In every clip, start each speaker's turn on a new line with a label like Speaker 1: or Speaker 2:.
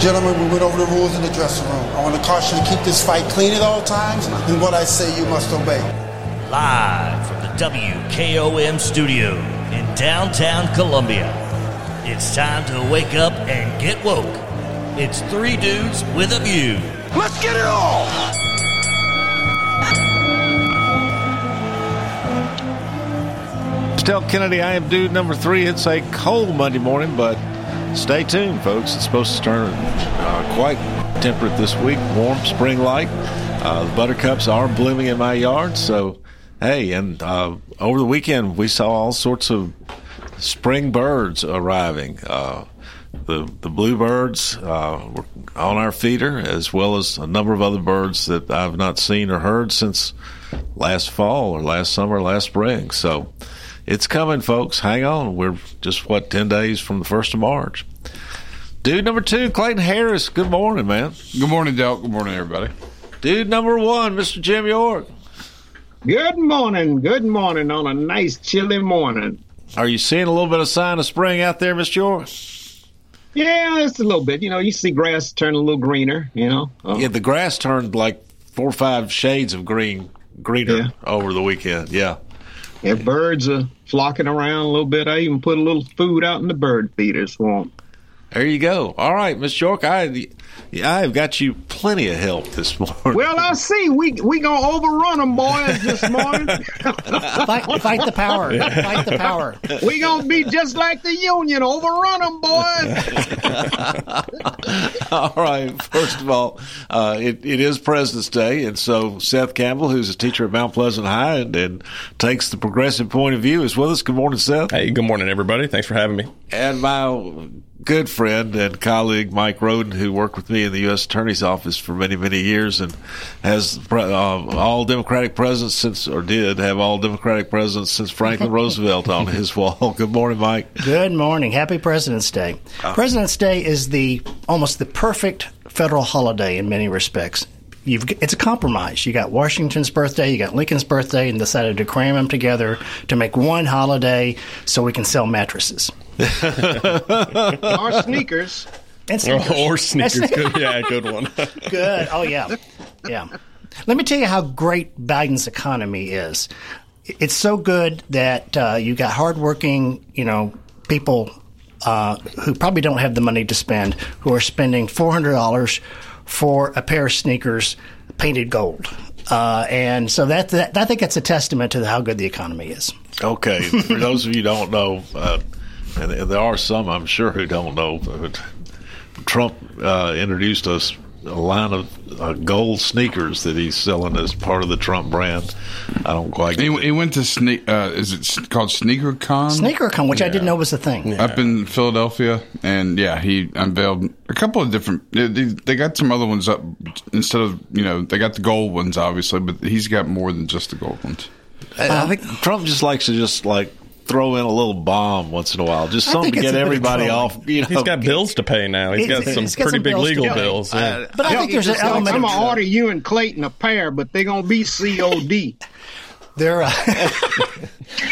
Speaker 1: Gentlemen, we went over the rules in the dressing room. I want to caution you to keep this fight clean at all times, and what I say you must obey.
Speaker 2: Live from the WKOM studio in downtown Columbia, it's time to wake up and get woke. It's three dudes with a view.
Speaker 3: Let's get it all!
Speaker 4: Tell Kennedy I am dude number three. It's a cold Monday morning, but stay tuned, folks. It's supposed to turn uh, quite temperate this week, warm, spring like. Uh, the buttercups are blooming in my yard, so hey, and uh, over the weekend we saw all sorts of spring birds arriving. Uh, the the bluebirds uh, were on our feeder, as well as a number of other birds that I've not seen or heard since last fall or last summer, last spring. So it's coming, folks. Hang on. We're just what ten days from the first of March. Dude number two, Clayton Harris. Good morning, man.
Speaker 5: Good morning, Del. Good morning, everybody.
Speaker 4: Dude number one, Mr. Jim York.
Speaker 6: Good morning. Good morning on a nice chilly morning.
Speaker 4: Are you seeing a little bit of sign of spring out there, Mr. York?
Speaker 6: Yeah, just a little bit. You know, you see grass turn a little greener. You know. Uh,
Speaker 4: Yeah, the grass turned like four or five shades of green, greener
Speaker 6: Yeah.
Speaker 4: over the weekend. Yeah.
Speaker 6: Yeah, birds are flocking around a little bit. I even put a little food out in the bird feeders for 'em.
Speaker 4: There you go. All right, Miss York, I I've got you plenty of help this morning.
Speaker 6: Well, I see. We we gonna overrun them, boys, this morning.
Speaker 7: Fight, fight the power. Fight the power.
Speaker 6: we gonna be just like the Union, overrun them, boys.
Speaker 4: all right. First of all, uh, it, it is President's Day, and so Seth Campbell, who's a teacher at Mount Pleasant High and, and takes the progressive point of view, is with us. Good morning, Seth.
Speaker 8: Hey, good morning, everybody. Thanks for having me.
Speaker 4: And my good friend and colleague Mike Roden, who worked with me in the U.S. Attorney's Office for many, many years, and has uh, all Democratic presidents since, or did have all Democratic presidents since Franklin Roosevelt on his wall. Good morning, Mike.
Speaker 7: Good morning. Happy President's Day. President's Day is the almost the perfect federal holiday in many respects. You've, it's a compromise. You got Washington's birthday, you got Lincoln's birthday, and decided to cram them together to make one holiday so we can sell mattresses.
Speaker 6: Our sneakers.
Speaker 7: And sneakers.
Speaker 8: Or
Speaker 7: And
Speaker 8: sneakers. Good, yeah, good one.
Speaker 7: Good. Oh yeah, yeah. Let me tell you how great Biden's economy is. It's so good that uh, you got hardworking, you know, people uh, who probably don't have the money to spend who are spending four hundred dollars for a pair of sneakers painted gold. Uh, and so that, that I think that's a testament to how good the economy is.
Speaker 4: Okay, for those of you who don't know, uh, and there are some I'm sure who don't know, but Trump uh, introduced us a line of uh, gold sneakers that he's selling as part of the Trump brand. I don't quite get
Speaker 5: He,
Speaker 4: it.
Speaker 5: he went to sne- uh, is it called Sneaker Con
Speaker 7: SneakerCon, which I didn't know was a thing.
Speaker 5: up in Philadelphia, and yeah, he unveiled a couple of different. They, they they got some other ones up instead of you know they got the gold ones obviously, but he's got more than just the gold ones.
Speaker 4: I I think Trump just likes to just like throw in a little bomb once in a while, just something to get
Speaker 7: a bit of
Speaker 4: everybody off. You know,
Speaker 8: He's got bills to pay now. He's
Speaker 7: He's-
Speaker 8: got some
Speaker 7: he's got
Speaker 8: pretty
Speaker 7: some
Speaker 8: big
Speaker 7: bills
Speaker 8: legal bills. yeah.
Speaker 7: But I think there's an element
Speaker 6: I'm gonna order you and Clayton a pair, but they're gonna be COD.
Speaker 7: There, uh,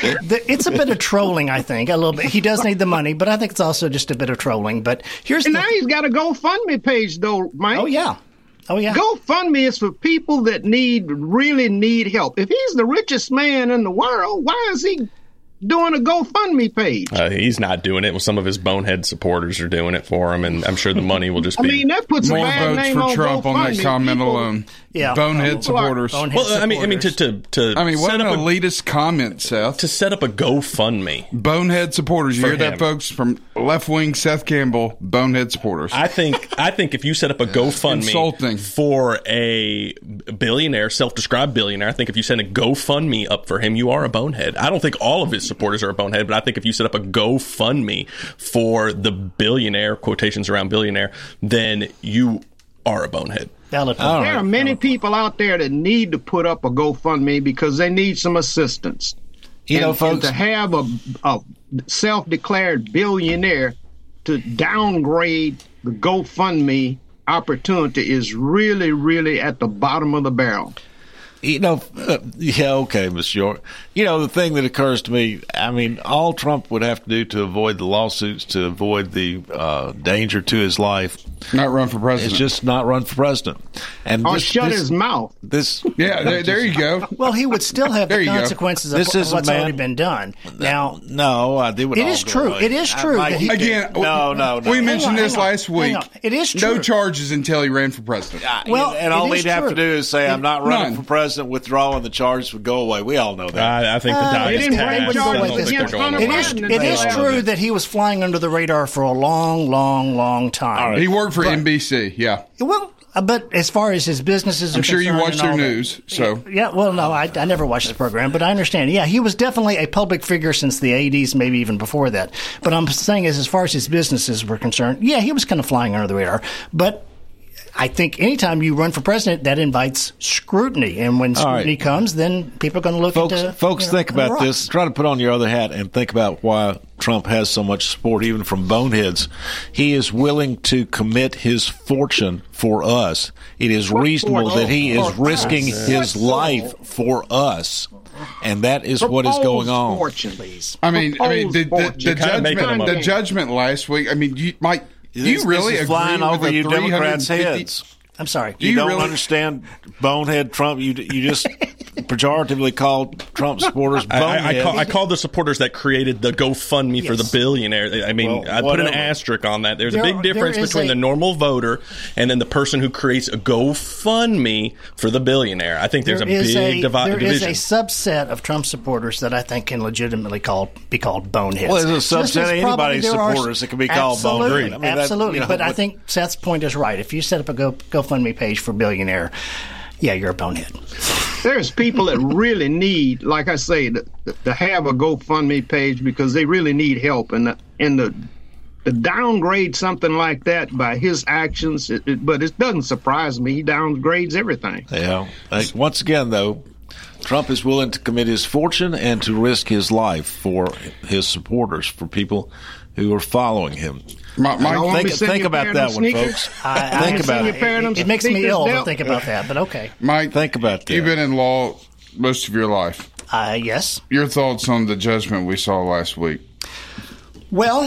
Speaker 7: it's a bit of trolling, I think. A little bit. He does need the money, but I think it's also just a bit of trolling. But here's
Speaker 6: And
Speaker 7: the.
Speaker 6: now he's got a GoFundMe page, though, Mike.
Speaker 7: Oh yeah, oh yeah.
Speaker 6: GoFundMe is for people that need really need help. If he's the richest man in the world, why is he doing a GoFundMe page?
Speaker 8: Uh, he's not doing it. Well, some of his bonehead supporters are doing it for him, and I'm sure the money will just
Speaker 6: I
Speaker 8: be.
Speaker 6: mean, that puts a
Speaker 5: More
Speaker 6: bad
Speaker 5: votes
Speaker 6: name
Speaker 5: for
Speaker 6: on
Speaker 5: Trump on that comment
Speaker 6: People-
Speaker 5: alone.
Speaker 7: Yeah.
Speaker 5: bonehead supporters.
Speaker 7: Bonehead
Speaker 8: well, I mean, I mean to to to
Speaker 5: I mean, what
Speaker 8: set
Speaker 5: an
Speaker 8: up a,
Speaker 5: comment, Seth.
Speaker 8: to set up a GoFundMe.
Speaker 5: Bonehead supporters. You
Speaker 8: For
Speaker 5: hear that, folks? From left wing Seth Campbell, bonehead supporters.
Speaker 8: I think I think if you set up a GoFundMe
Speaker 5: Insulting.
Speaker 8: for a billionaire, self-described billionaire, I think if you send a GoFundMe up for him, you are a bonehead. I don't think all of his supporters are a bonehead, but I think if you set up a GoFundMe for the billionaire quotations around billionaire, then you are a bonehead.
Speaker 7: Valid point.
Speaker 6: There are many people out there that need to put up a GoFundMe because they need some assistance.
Speaker 4: you know,
Speaker 6: and,
Speaker 4: folks.
Speaker 6: and to have a, a self-declared billionaire to downgrade the GoFundMe opportunity is really, really at the bottom of the barrel.
Speaker 4: You know, uh, yeah, okay, Miss York. You know, the thing that occurs to me, I mean, all Trump would have to do to avoid the lawsuits, to avoid the uh, danger to his life,
Speaker 5: Not run for president.
Speaker 4: It's just not run for president. And
Speaker 6: Or
Speaker 4: this,
Speaker 6: shut
Speaker 4: this,
Speaker 6: his mouth.
Speaker 4: This
Speaker 5: yeah, there, there you go.
Speaker 7: Well, he would still have the
Speaker 5: you go.
Speaker 7: consequences
Speaker 4: This
Speaker 7: of
Speaker 4: is a
Speaker 7: what's
Speaker 4: man-
Speaker 7: already been done. Now,
Speaker 4: no, I do.
Speaker 7: It is true. It is true that he-
Speaker 5: Again,
Speaker 4: no, no, no.
Speaker 5: We mentioned
Speaker 7: on,
Speaker 5: this
Speaker 7: hang on,
Speaker 5: last week.
Speaker 7: on. It is
Speaker 5: No charges until he ran for president.
Speaker 7: Well,
Speaker 4: and all
Speaker 7: it is
Speaker 4: they'd have to do is say, "I'm not running
Speaker 5: None.
Speaker 4: for president," withdraw, and the charges would go away. We all know that.
Speaker 8: I, I think the
Speaker 7: Uh,
Speaker 8: die is
Speaker 6: didn't bring
Speaker 8: cast. I
Speaker 6: charges
Speaker 8: don't think
Speaker 6: against
Speaker 8: they're going
Speaker 6: Hunter
Speaker 7: It
Speaker 8: away.
Speaker 7: is,
Speaker 6: Biden
Speaker 7: it
Speaker 6: they
Speaker 7: is
Speaker 6: allowed
Speaker 7: true that he was flying under the radar for a long, long, long time.
Speaker 5: He worked for NBC. Yeah,
Speaker 7: Well, uh, but as far as his businesses are
Speaker 5: I'm sure you watch their
Speaker 7: all that-
Speaker 5: news. So
Speaker 7: Yeah, well, no, I, I never watched the program, but I understand. Yeah, he was definitely a public figure since the 80s, maybe even before that. But I'm saying is, as far as his businesses were concerned, yeah, he was kind of flying under the radar. But I think anytime you run for president, that invites scrutiny. And when
Speaker 4: All right.
Speaker 7: scrutiny comes, then people are going to look
Speaker 4: folks,
Speaker 7: into
Speaker 4: folks,
Speaker 7: you know,
Speaker 4: think about this. Try to put on your other hat and think about why Trump has so much support, even from boneheads. He is willing to commit his fortune for us. It is reasonable that he is risking his life for us, and that is what is going on.
Speaker 6: Fortune.
Speaker 5: I mean, I mean, the, the, the
Speaker 6: fortune.
Speaker 8: kinda making
Speaker 5: judgment, the judgment last week. I mean, you, Mike, do
Speaker 4: This-
Speaker 5: you really
Speaker 4: flying over you Democrats' heads?
Speaker 7: I'm sorry.
Speaker 4: You,
Speaker 5: you
Speaker 4: don't
Speaker 5: really-
Speaker 4: understand bonehead Trump. You you just pejoratively called Trump supporters
Speaker 8: I, I, I, call, I called the supporters that created the GoFundMe for the billionaire. I mean,
Speaker 4: Well,
Speaker 8: I put an asterisk on that. There's
Speaker 7: There-
Speaker 8: a big difference between
Speaker 7: a-
Speaker 8: the normal voter and then the person who creates a GoFundMe for the billionaire. I think there's
Speaker 7: There
Speaker 8: a
Speaker 7: is
Speaker 8: big divi-
Speaker 7: there is
Speaker 8: division.
Speaker 7: a subset of Trump supporters that I think can legitimately call be called boneheads.
Speaker 4: Well, there's a subset of anybody's
Speaker 7: there are-
Speaker 4: supporters that can be called
Speaker 7: absolutely,
Speaker 4: bonehead. I mean, that-
Speaker 7: absolutely.
Speaker 4: you know,
Speaker 7: but I think Seth's point is right. If you set up a Go GoFundMe page for billionaire, yeah, you're a bonehead.
Speaker 6: There's people that really need, like I say, to, to have a GoFundMe page because they really need help, and the, and the to downgrade something like that by his actions, it, it, but it doesn't surprise me. He downgrades everything.
Speaker 4: Yeah. Like, once again, though, Trump is willing to commit his fortune and to risk his life for his supporters, for people who are following him.
Speaker 5: My,
Speaker 6: I don't
Speaker 5: my,
Speaker 6: want
Speaker 4: Think,
Speaker 6: me to send
Speaker 4: think about that one,
Speaker 6: sneakers.
Speaker 4: folks.
Speaker 7: I, I
Speaker 4: think about
Speaker 6: send
Speaker 4: it.
Speaker 6: a pair of them
Speaker 7: It, it makes me
Speaker 6: sneakers
Speaker 7: ill to
Speaker 6: down.
Speaker 7: think about that, but okay.
Speaker 5: Mike,
Speaker 4: Think about that.
Speaker 5: You've been in law most of your life.
Speaker 7: Uh, yes.
Speaker 5: Your thoughts on the judgment we saw last week?
Speaker 7: Well,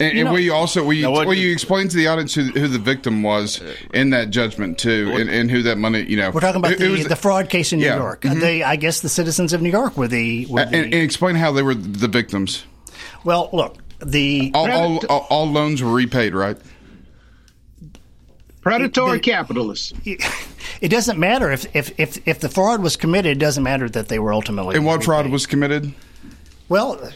Speaker 5: And, and
Speaker 7: know-
Speaker 5: will you also will you,
Speaker 4: Now, what-
Speaker 5: will you explain to the audience who, who the victim was in that judgment too, and, and who that money you know?
Speaker 7: we're talking about
Speaker 5: who- who
Speaker 7: the,
Speaker 5: was
Speaker 7: the fraud case in New
Speaker 5: Yeah.
Speaker 7: York.
Speaker 5: Mhm.
Speaker 7: They, I guess, the citizens of New York were the. Were
Speaker 5: and,
Speaker 7: the
Speaker 5: and explain how they were the victims.
Speaker 7: Well, look, the
Speaker 5: All, all, all, all loans were repaid, right?
Speaker 6: Predatory
Speaker 7: The-
Speaker 6: capitalists.
Speaker 7: it doesn't matter if, if, if, if the fraud was committed. It doesn't matter that they were ultimately.
Speaker 5: And what fraud was committed?
Speaker 7: Well,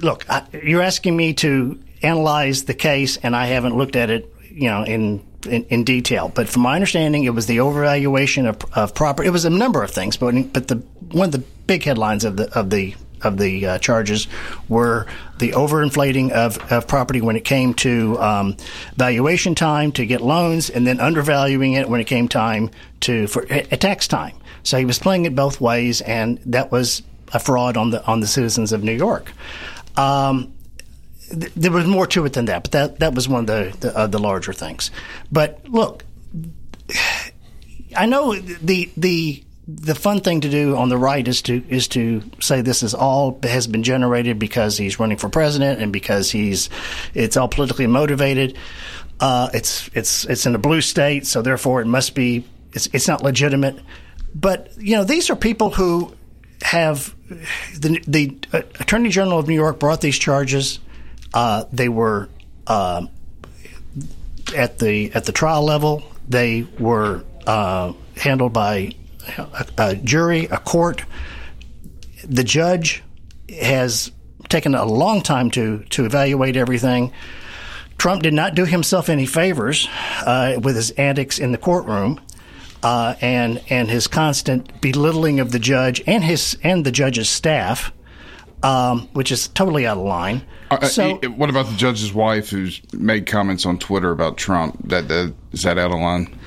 Speaker 7: look, I, you're asking me to analyze the case, and I haven't looked at it, you know, in in, in detail. But from my understanding, it was the overvaluation of, of property. It was a number of things, but but the one of the big headlines of the of the of the uh, charges were the overinflating of, of property when it came to um, valuation time to get loans, and then undervaluing it when it came time to for a tax time. So he was playing it both ways, and that was a fraud on the on the citizens of New York. Um, th- there was more to it than that, but that that was one of the the, uh, the larger things. But look, I know the the the fun thing to do on the right is to is to say this is all has been generated because he's running for president and because he's it's all politically motivated. Uh, it's it's it's in a blue state, so therefore it must be it's it's not legitimate. But you know these are people who have the the uh, attorney general of New York brought these charges. Uh, they were uh, at the at the trial level. They were uh, handled by a, a jury, a court. The judge has taken a long time to to evaluate everything. Trump did not do himself any favors uh, with his antics in the courtroom. Uh, and and his constant belittling of the judge and his and the judge's staff, um, which is totally out of line.
Speaker 5: Uh,
Speaker 7: so
Speaker 5: uh, what about the judge's wife who's made comments on Twitter about Trump? That, that is that out of line?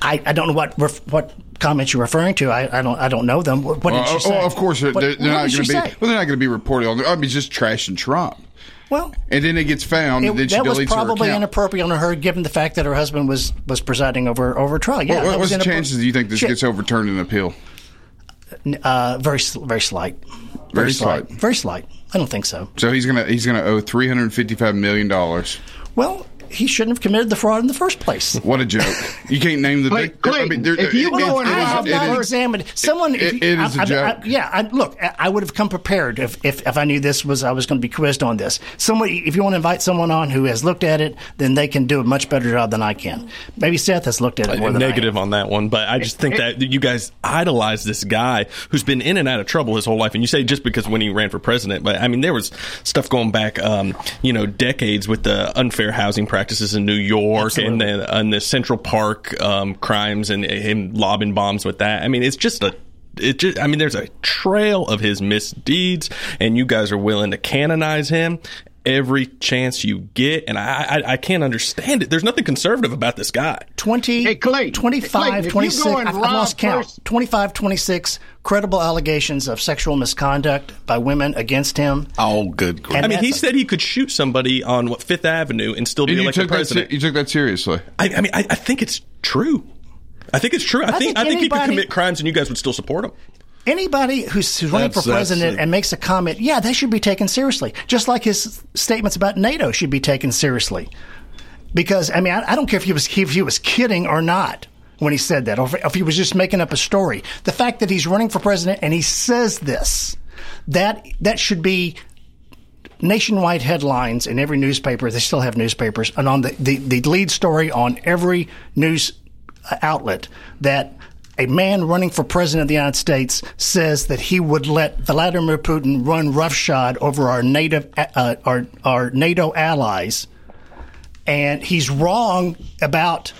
Speaker 7: I, I don't know what what comments you're referring to. I, I don't I don't know them. What, what did
Speaker 5: Well,
Speaker 7: she
Speaker 5: oh,
Speaker 7: say?
Speaker 5: of course, they're,
Speaker 7: What-
Speaker 5: they're
Speaker 7: what
Speaker 5: not going to be.
Speaker 7: say?
Speaker 5: Well, they're not going to be reported on. I mean, just trashing Trump,
Speaker 7: Well,
Speaker 5: and then it gets found,
Speaker 7: it,
Speaker 5: she
Speaker 7: that was probably inappropriate on her, given the fact that her husband was was presiding over over trial. Yeah,
Speaker 5: What-
Speaker 7: that
Speaker 5: what's the chances do you think this
Speaker 7: Shit.
Speaker 5: gets overturned in appeal?
Speaker 7: Uh, very very slight.
Speaker 5: Very slight.
Speaker 7: Very slight. I don't think so.
Speaker 5: So he's gonna he's gonna owe three hundred fifty five million dollars.
Speaker 7: Well, he shouldn't have committed the fraud in the first place.
Speaker 5: What a joke! You can't name the
Speaker 6: Clay-
Speaker 5: victim.
Speaker 6: Clay,
Speaker 5: there-
Speaker 6: if you
Speaker 5: it-
Speaker 6: go
Speaker 5: it-
Speaker 6: and
Speaker 5: I've
Speaker 7: not examined someone.
Speaker 5: it-
Speaker 7: if you-
Speaker 5: it is
Speaker 7: I-
Speaker 5: a
Speaker 7: I-
Speaker 5: joke.
Speaker 7: I- yeah, I, look, I- I would have come prepared if, if, if I knew this was I was going to be quizzed on this. Somebody, if you want to invite someone on who has looked at it, then they can do a much better job than I can. Maybe Seth has looked at it more than I
Speaker 8: negative on that one, but I just think that you guys idolize this guy who's been in and out of trouble his whole life. And you say just because when he ran for president, but I mean there was stuff going back, um, you know, decades with the unfair housing practices in New York and the, and the Central Park um, crimes and him lobbing bombs with that. I mean, it's just a it just, I mean, there's a trail of his misdeeds, and you guys are willing to canonize him every chance you get, and I, I, I can't understand it. There's nothing conservative about this guy.
Speaker 7: 20,
Speaker 6: Hey, Clay.
Speaker 7: 25,
Speaker 6: Clay,
Speaker 7: 26, I've, I've lost count.
Speaker 6: first-
Speaker 7: 25, 26 credible allegations of sexual misconduct by women against him.
Speaker 4: Oh, good grief.
Speaker 7: And
Speaker 8: I mean, he
Speaker 7: that's-
Speaker 8: said he could shoot somebody on what Fifth Avenue and still be
Speaker 5: And you
Speaker 8: elected
Speaker 5: took that.
Speaker 8: president.
Speaker 5: se- You took that seriously.
Speaker 8: I, I mean, I, I think it's true. I think it's true. I, think,
Speaker 7: think
Speaker 8: I think he could commit crimes and you guys would still support him.
Speaker 7: Anybody who's, who's running for president and makes a comment, yeah, they should be taken seriously. Just like his statements about NATO should be taken seriously. Because I mean, I, I don't care if he was if he was kidding or not when he said that, or if, if he was just making up a story. The fact that he's running for president and he says this, that that should be nationwide headlines in every newspaper. They still have newspapers, and on the, the, the lead story on every news outlet that a man running for president of the United States says that he would let Vladimir Putin run roughshod over our native uh, our our NATO allies, and he's wrong about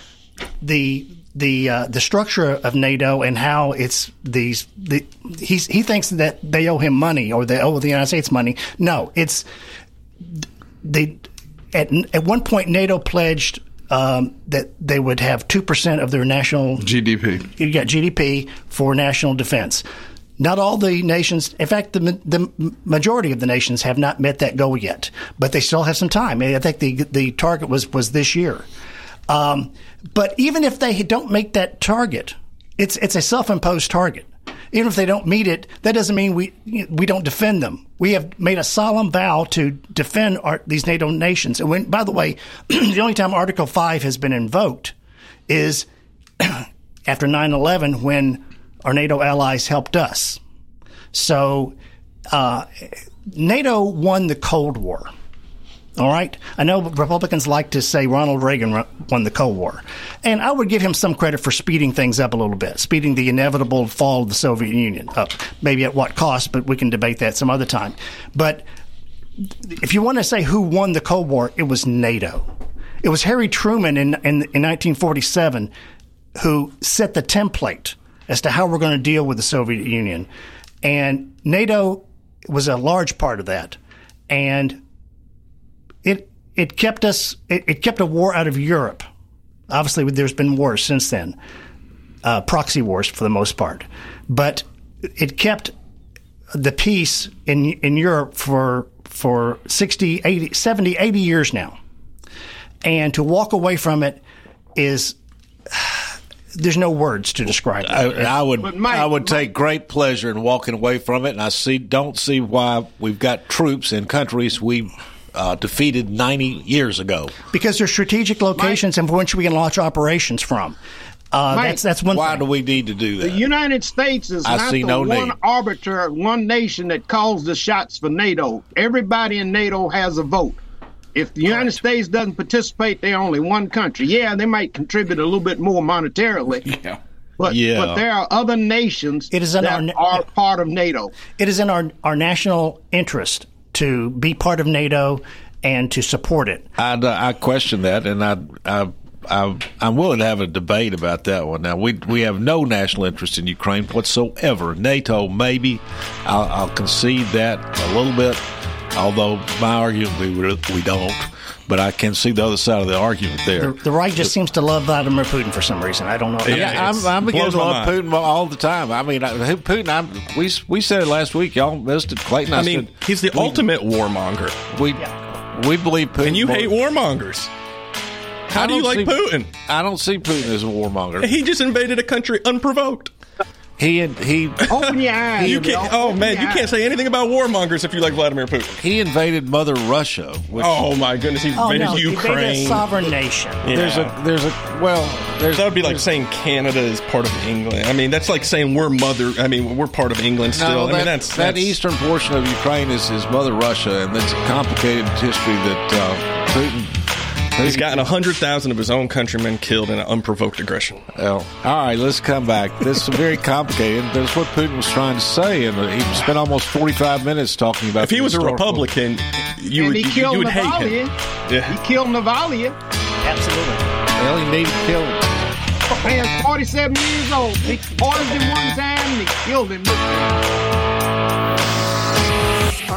Speaker 7: the the uh, the structure of NATO and how it's these the he thinks that they owe him money or they owe the United States money. No, it's they at at one point NATO pledged um, that they would have two percent of their national
Speaker 5: GDP.
Speaker 7: you got GDP for national defense. Not all the nations, in fact, the the majority of the nations have not met that goal yet, but they still have some time. I think the the target was was this year. Um, but even if they don't make that target, it's it's a self-imposed target. Even if they don't meet it, that doesn't mean we we don't defend them. We have made a solemn vow to defend our, these NATO nations. And when, by the way, the only time Article Five has been invoked is after 9/11 when our NATO allies helped us. So uh, NATO won the Cold War. All right. I know Republicans like to say Ronald Reagan won the Cold War. And I would give him some credit for speeding things up a little bit, speeding the inevitable fall of the Soviet Union up. Maybe at what cost, but we can debate that some other time. But if you want to say who won the Cold War, it was NATO. It was Harry Truman in, in, in 1947 who set the template as to how we're going to deal with the Soviet Union. And NATO was a large part of that. And it it kept us it, it kept a war out of Europe. Obviously, there's been wars since then, uh, proxy wars for the most part, but it kept the peace in in Europe for for 60, 80, 70, 80 years now. And to walk away from it is there's no words to describe it.
Speaker 4: I, I would
Speaker 6: Mike-
Speaker 4: I would take great pleasure in walking away from it, and I see don't see why we've got troops in countries we uh, defeated 90 years ago.
Speaker 7: because they're strategic locations in which we can launch operations from. Uh,
Speaker 6: Mike,
Speaker 7: that's that's one.
Speaker 4: Why
Speaker 7: thing.
Speaker 4: do we need to do that?
Speaker 6: The United States is
Speaker 4: I
Speaker 6: not
Speaker 4: see
Speaker 6: the
Speaker 4: no
Speaker 6: one
Speaker 4: need.
Speaker 6: arbiter, one nation that calls the shots for NATO. Everybody in NATO has a vote. If the United States doesn't participate, they're only one country. Yeah, they might contribute a little bit more monetarily,
Speaker 5: Yeah.
Speaker 6: but
Speaker 4: Yeah.
Speaker 6: but there are other nations
Speaker 7: It is in
Speaker 6: that
Speaker 7: our
Speaker 6: are part of NATO.
Speaker 7: it is in our our national interest to be part of NATO and to support it.
Speaker 4: I, I question that, and I, I, I, I'm willing to have a debate about that one. Now, we we have no national interest in Ukraine whatsoever. NATO, maybe, I'll, I'll concede that a little bit, although my argument we we don't. But I can see the other side of the argument there.
Speaker 7: The, the right just seems to love Vladimir Putin for some reason. I don't know.
Speaker 8: Yeah.
Speaker 4: Yeah,
Speaker 8: it's-
Speaker 4: I'm, I'm beginning to love
Speaker 8: mind.
Speaker 4: Putin all the time. I mean, I, Putin. I'm, we we said it last week. Y'all missed it. Clayton. I,
Speaker 8: I mean,
Speaker 4: said,
Speaker 8: he's the ultimate warmonger.
Speaker 4: we we believe Putin.
Speaker 8: And you
Speaker 4: more-
Speaker 8: hate warmongers. How
Speaker 4: I
Speaker 8: do you like
Speaker 4: see-
Speaker 8: Putin?
Speaker 4: I don't see Putin as a warmonger.
Speaker 8: He just invaded a country unprovoked.
Speaker 4: He he
Speaker 6: Open your eyes.
Speaker 8: You can't. Oh man,
Speaker 6: your
Speaker 8: you can't say anything about warmongers if you like Vladimir Putin.
Speaker 4: he invaded Mother Russia. Which
Speaker 8: Oh my goodness, he
Speaker 7: Oh
Speaker 8: invaded
Speaker 7: no, he made a
Speaker 8: Ukraine.
Speaker 7: sovereign nation.
Speaker 8: Yeah.
Speaker 4: there's a there's a well there's
Speaker 8: that would be like saying Canada is part of England. I mean, that's like saying we're mother. I mean, we're part of England still.
Speaker 4: No,
Speaker 8: I
Speaker 4: that,
Speaker 8: mean, that's
Speaker 4: that
Speaker 8: that's-
Speaker 4: eastern portion of Ukraine is, is Mother Russia, and that's a complicated history that uh, Putin.
Speaker 8: He's gotten hundred thousand of his own countrymen killed in an unprovoked aggression.
Speaker 4: Well, all right, let's come back. This is very complicated. That's what Putin was trying to say, and he spent almost 45 minutes talking about.
Speaker 8: If he
Speaker 4: the
Speaker 8: was a Republican, you
Speaker 6: And
Speaker 8: would
Speaker 6: he
Speaker 8: you,
Speaker 6: killed
Speaker 8: you would hate him. Yeah.
Speaker 6: He killed Navalny.
Speaker 7: Absolutely.
Speaker 4: well, he needed to kill him.
Speaker 6: Man's 47 years old. He poisoned him one time and he killed him this time.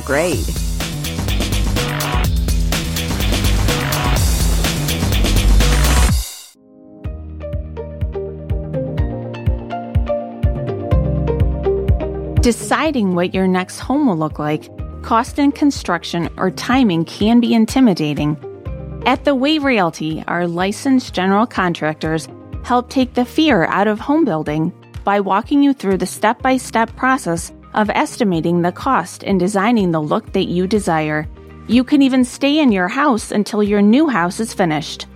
Speaker 3: grade.
Speaker 9: Deciding what your next home will look like, cost in construction, or timing can be intimidating. At The Way Realty, our licensed general contractors help take the fear out of home building by walking you through the step by step process of estimating the cost and designing the look that you desire. You can even stay in your house until your new house is finished.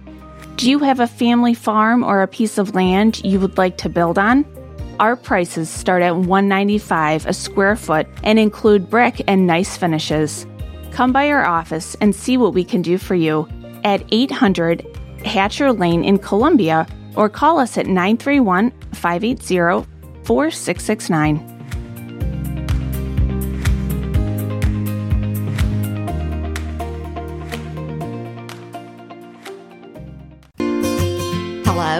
Speaker 9: Do you have a family farm or a piece of land you would like to build on? Our prices start at 195 a square foot and include brick and nice finishes. Come by our office and see what we can do for you at 800 Hatcher Lane in Columbia or call us at 931 580 4669.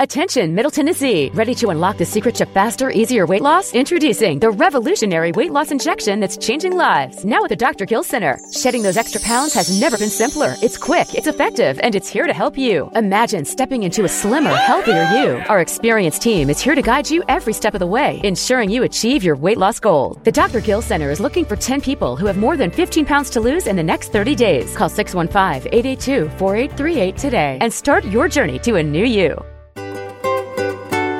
Speaker 10: Attention, Middle Tennessee. Ready to unlock the secret to faster, easier weight loss? Introducing the revolutionary weight loss injection that's changing lives. Now at the Dr. Gill Center. Shedding those extra pounds has never been simpler. It's quick, it's effective, and it's here to help you. Imagine stepping into a slimmer, healthier you. Our experienced team is here to guide you every step of the way, ensuring you achieve your weight loss goal. The Dr. Gill Center is looking for 10 people who have more than 15 pounds to lose in the next 30 days. Call 615 882 4838 today and start your journey to a new you.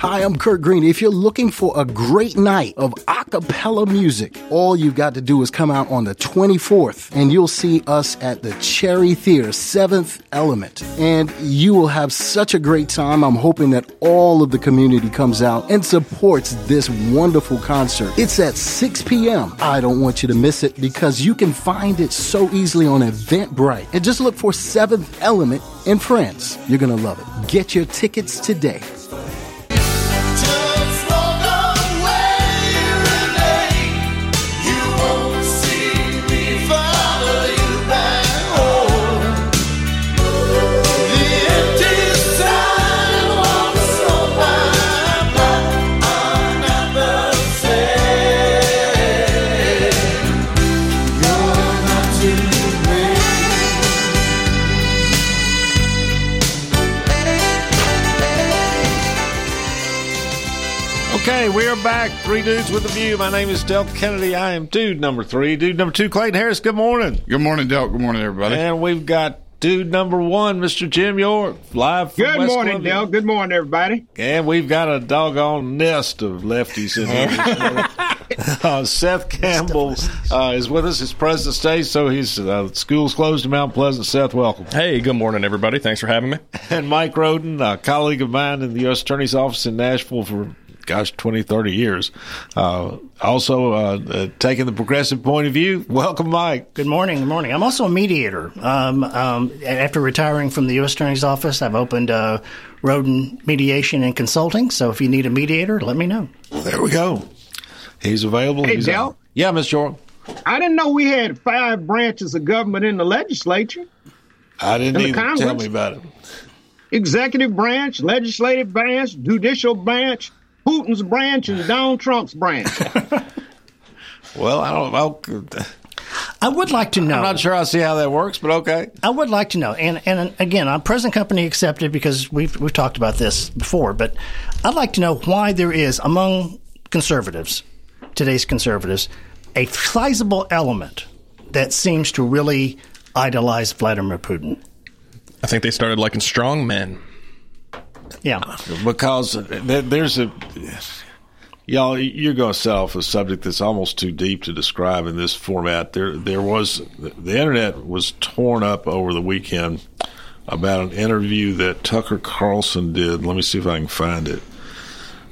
Speaker 11: Hi, I'm Kurt Green. If you're looking for a great night of a cappella music, all you've got to do is come out on the 24th and you'll see us at the Cherry Theater, Seventh Element. And you will have such a great time. I'm hoping that all of the community comes out and supports this wonderful concert. It's at 6 p.m. I don't want you to miss it because you can find it so easily on Eventbrite. And just look for Seventh Element and Friends. You're going to love it. Get your tickets today.
Speaker 4: Back. Three dudes with a view. My name is Del Kennedy. I am dude number three. Dude number two, Clayton Harris. Good morning.
Speaker 5: Good morning, Del. Good morning, everybody.
Speaker 4: And we've got dude number one, Mr. Jim York, live from
Speaker 6: Good
Speaker 4: West
Speaker 6: morning,
Speaker 4: Columbia.
Speaker 6: Del. Good morning, everybody.
Speaker 4: And we've got a doggone nest of lefties in here. uh, Seth Campbell uh, is with us. It's President's Day, so he's uh, school's closed in Mount Pleasant. Seth, welcome.
Speaker 8: Hey, good morning, everybody. Thanks for having me.
Speaker 4: And Mike Roden, a colleague of mine in the U.S. Attorney's Office in Nashville for, gosh, 20, 30 years. Uh, also uh, uh, taking the progressive point of view. Welcome, Mike.
Speaker 7: Good morning. Good morning. I'm also a mediator. Um, um, after retiring from the U.S. Attorney's Office, I've opened uh, Roden Mediation and Consulting. So if you need a mediator, let me know.
Speaker 4: There we go. He's available.
Speaker 6: Hey,
Speaker 4: He's
Speaker 6: Del.
Speaker 4: on. Yeah, Miss York.
Speaker 6: I didn't know we had five branches of government in the legislature.
Speaker 4: I didn't
Speaker 6: In the
Speaker 4: either. Tell me about it.
Speaker 6: Executive branch, legislative branch, judicial branch, Putin's branch, and Donald Trump's branch.
Speaker 4: Well, I don't know.
Speaker 7: I would like to know.
Speaker 4: I'm not sure I see how that works, but okay.
Speaker 7: I would like to know, and and again, I'm present company accepted because we've we've talked about this before, but I'd like to know why there is among conservatives, today's conservatives, a sizable element that seems to really idolize Vladimir Putin.
Speaker 8: I think they started liking strong men.
Speaker 7: Yeah,
Speaker 4: because there's a y'all you're going to set off a subject that's almost too deep to describe in this format. There there was the internet was torn up over the weekend about an interview that Tucker Carlson did. Let me see if I can find it.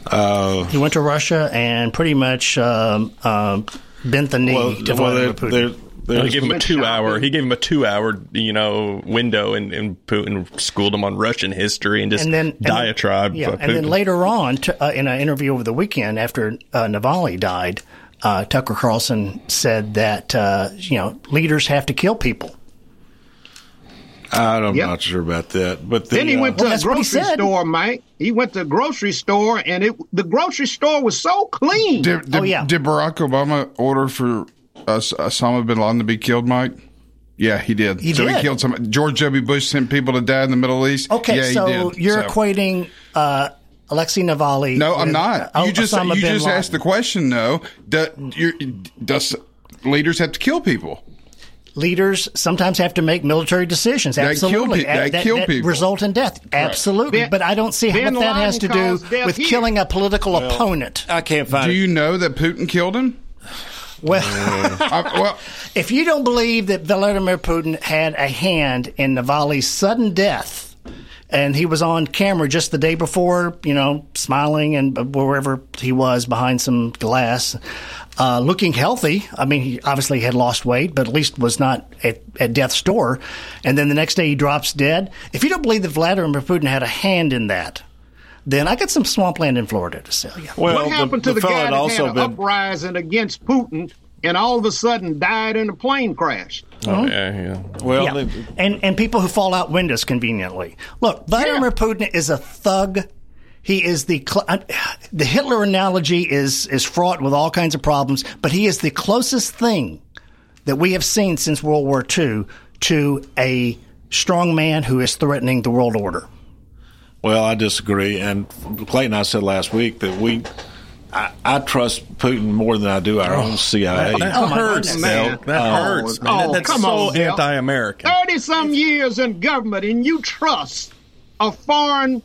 Speaker 4: Uh,
Speaker 7: he went to Russia and pretty much um, um, bent the knee
Speaker 4: well,
Speaker 7: to
Speaker 4: well,
Speaker 7: Vladimir Putin.
Speaker 4: There,
Speaker 8: Well, he gave him a
Speaker 6: went
Speaker 8: two hour. He gave him a two hour, you know, window, and, and Putin schooled him on Russian history and just
Speaker 7: and then and then-
Speaker 8: diatribe.
Speaker 7: yeah, and then later on, t- uh, in an interview over the weekend after uh, Navalny died, uh, Tucker Carlson said that uh, you know leaders have to kill people.
Speaker 4: I'm
Speaker 6: Yep.
Speaker 4: not sure about that. But the,
Speaker 6: then he
Speaker 4: uh,
Speaker 6: went to
Speaker 7: Well,
Speaker 6: a
Speaker 7: that's what he
Speaker 6: grocery store, Mike. He went to a grocery store, and it the grocery store was so clean.
Speaker 5: Did, did,
Speaker 7: Oh, yeah.
Speaker 5: did Barack Obama order for Os- Osama bin Laden to be killed, Mike? Yeah, he did.
Speaker 7: He
Speaker 5: so
Speaker 7: did.
Speaker 5: he killed some. George W. Bush sent people to die in the Middle East.
Speaker 7: Okay,
Speaker 5: yeah, he
Speaker 7: so
Speaker 5: did.
Speaker 7: you're
Speaker 5: So-
Speaker 7: equating uh, Alexei Navalny.
Speaker 5: No, I'm not.
Speaker 7: uh,
Speaker 5: you just
Speaker 7: Osama
Speaker 5: you
Speaker 7: bin
Speaker 5: just
Speaker 7: Laden.
Speaker 5: asked the question. though. Do, you're, does leaders have to kill people?
Speaker 7: leaders sometimes have to make military decisions.
Speaker 5: That kill
Speaker 7: Absolutely,
Speaker 5: pe- that
Speaker 7: Uh,
Speaker 5: kill people.
Speaker 7: result in death. Absolutely,
Speaker 6: Bin-
Speaker 7: but I don't see how that has to do with
Speaker 6: here.
Speaker 7: killing a political opponent.
Speaker 4: I can't find
Speaker 5: Do
Speaker 4: it.
Speaker 5: you know that Putin killed him?
Speaker 7: Well,
Speaker 5: well,
Speaker 7: if you don't believe that Vladimir Putin had a hand in Navalny's sudden death, and he was on camera just the day before, you know, smiling and wherever he was behind some glass, uh, looking healthy. I mean, he obviously had lost weight, but at least was not at, at death's door. And then the next day he drops dead. If you don't believe that Vladimir Putin had a hand in that, then I got some swampland in Florida to sell you.
Speaker 4: Well,
Speaker 6: what happened to the,
Speaker 4: fellow
Speaker 6: guy
Speaker 4: had
Speaker 6: that
Speaker 4: also
Speaker 6: had an
Speaker 4: been
Speaker 6: uprising against Putin and all of a sudden died in a plane crash?
Speaker 8: Oh, yeah, yeah.
Speaker 4: well.
Speaker 7: Yeah.
Speaker 4: the-
Speaker 7: and and people who fall out windows conveniently. Look, Vladimir Putin is a thug. He is the cl- uh, the Hitler analogy is is fraught with all kinds of problems, but he is the closest thing that we have seen since World War II to a strong man who is threatening the world order.
Speaker 4: Well, I disagree. And Clayton, I said last week that we, I, I trust Putin more than I do our own oh, CIA.
Speaker 8: That
Speaker 7: Oh, my
Speaker 8: hurts,
Speaker 7: goodness.
Speaker 8: Del.
Speaker 6: Man.
Speaker 8: That
Speaker 6: Oh,
Speaker 8: hurts, man.
Speaker 6: oh,
Speaker 8: That- That's
Speaker 6: come
Speaker 8: so
Speaker 6: on,
Speaker 8: anti-American.
Speaker 6: 30 some years in government and you trust a foreign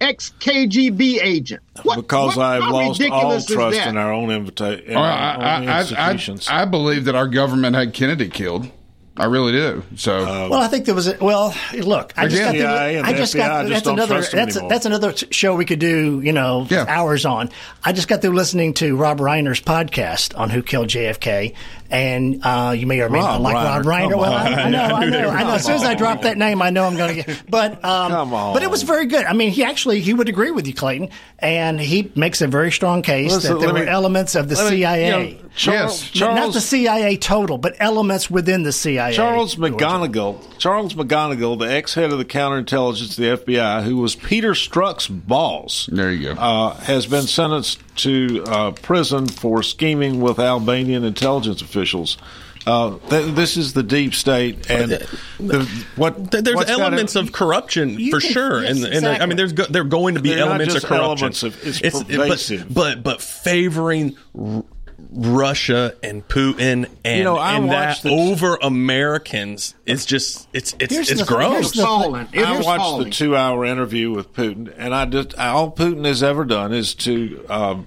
Speaker 6: ex KGB agent. What,
Speaker 4: because
Speaker 6: what,
Speaker 4: I've lost all trust in our own invita- in
Speaker 5: I,
Speaker 4: our own
Speaker 5: I, I,
Speaker 4: institutions.
Speaker 5: I, I believe that our government had Kennedy killed. I really do. So um,
Speaker 7: Well, I think there was a well. Look, I just
Speaker 5: Again,
Speaker 7: got. The,
Speaker 4: and
Speaker 7: I just
Speaker 4: FBI
Speaker 7: got.
Speaker 4: just
Speaker 7: That's
Speaker 4: don't
Speaker 7: another.
Speaker 4: trust
Speaker 7: That's
Speaker 4: anymore.
Speaker 7: that's another show we could do. You know,
Speaker 5: Yeah.
Speaker 7: hours on. I just got through listening to Rob Reiner's podcast on who killed JFK, and uh, you may or may
Speaker 4: Rob
Speaker 7: not like Rob
Speaker 4: Reiner,
Speaker 7: Reiner.
Speaker 4: come
Speaker 7: Well, I,
Speaker 4: on.
Speaker 7: I know, I know, I know. As soon as I drop that name, I know I'm going to get. But um,
Speaker 4: Come on.
Speaker 7: but it was very good. I mean, he actually he would agree with you, Clayton, and he makes a very strong case
Speaker 4: Listen,
Speaker 7: that there
Speaker 4: let
Speaker 7: were
Speaker 4: me-
Speaker 7: elements of the
Speaker 4: let me-
Speaker 7: CIA.
Speaker 4: you know, Charles-
Speaker 5: Yes.
Speaker 7: Not- not the CIA total, but elements within the CIA.
Speaker 4: Charles
Speaker 7: George.
Speaker 4: McGonigal, Charles McGonigal, the ex-head of the counterintelligence of the FBI, who was Peter Strzok's boss,
Speaker 5: there you go.
Speaker 4: uh, has been sentenced to uh, prison for scheming with Albanian intelligence officials. Uh, th- this is the deep state, and the, what
Speaker 8: Th- There's
Speaker 4: what's got
Speaker 8: elements of corruption
Speaker 7: You
Speaker 8: for
Speaker 7: can-
Speaker 8: sure,
Speaker 7: yes,
Speaker 8: and, and I mean, there's go, there are going to be
Speaker 4: They're not
Speaker 8: elements of corruption.
Speaker 4: elements of- it's
Speaker 8: but,
Speaker 4: pervasive.
Speaker 8: but but favoring R- Russia and Putin and
Speaker 4: You know, I
Speaker 8: and that
Speaker 4: the-
Speaker 8: over Americans. It's just it's it's it's
Speaker 7: the-
Speaker 8: gross.
Speaker 7: the-
Speaker 4: I watched
Speaker 6: falling.
Speaker 4: the two-hour interview with Putin, and I just all Putin has ever done is to um,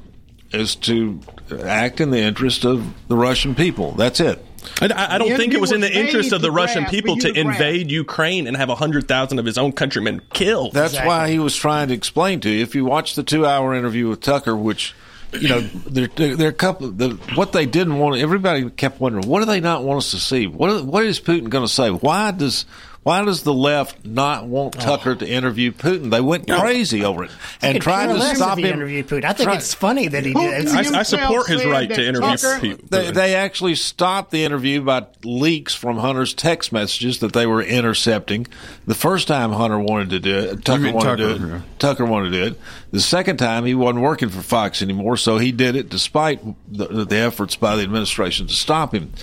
Speaker 4: is to act in the interest of the Russian people. That's it.
Speaker 8: I, I- I don't think it was in the interest of the Russian people to
Speaker 6: you to
Speaker 8: invade Ukraine and have hundred thousand of his own countrymen killed.
Speaker 4: That's why he was trying to explain to you. If you watch the two-hour interview with Tucker, which you know, there, there, are a couple. The, what they didn't want, everybody kept wondering, what do they not want us to see? What what is Putin going to say? Why does why does the left not want oh. Tucker to interview Putin? They went crazy over it
Speaker 7: I
Speaker 4: and tried to stop him.
Speaker 7: interviewed Putin. I think
Speaker 4: Try-
Speaker 7: it's funny that he did.
Speaker 6: Putin
Speaker 8: I, I support his right to interview
Speaker 6: Tucker-
Speaker 8: people.
Speaker 4: They, they actually stopped the interview by leaks from Hunter's text messages that they were intercepting. The first time Hunter wanted to do it, Tucker
Speaker 5: mean
Speaker 4: wanted to do it.
Speaker 5: yeah.
Speaker 4: Tucker wanted to do it. The second time, he wasn't working for Fox anymore, so he did it despite the, the efforts by the administration to stop him.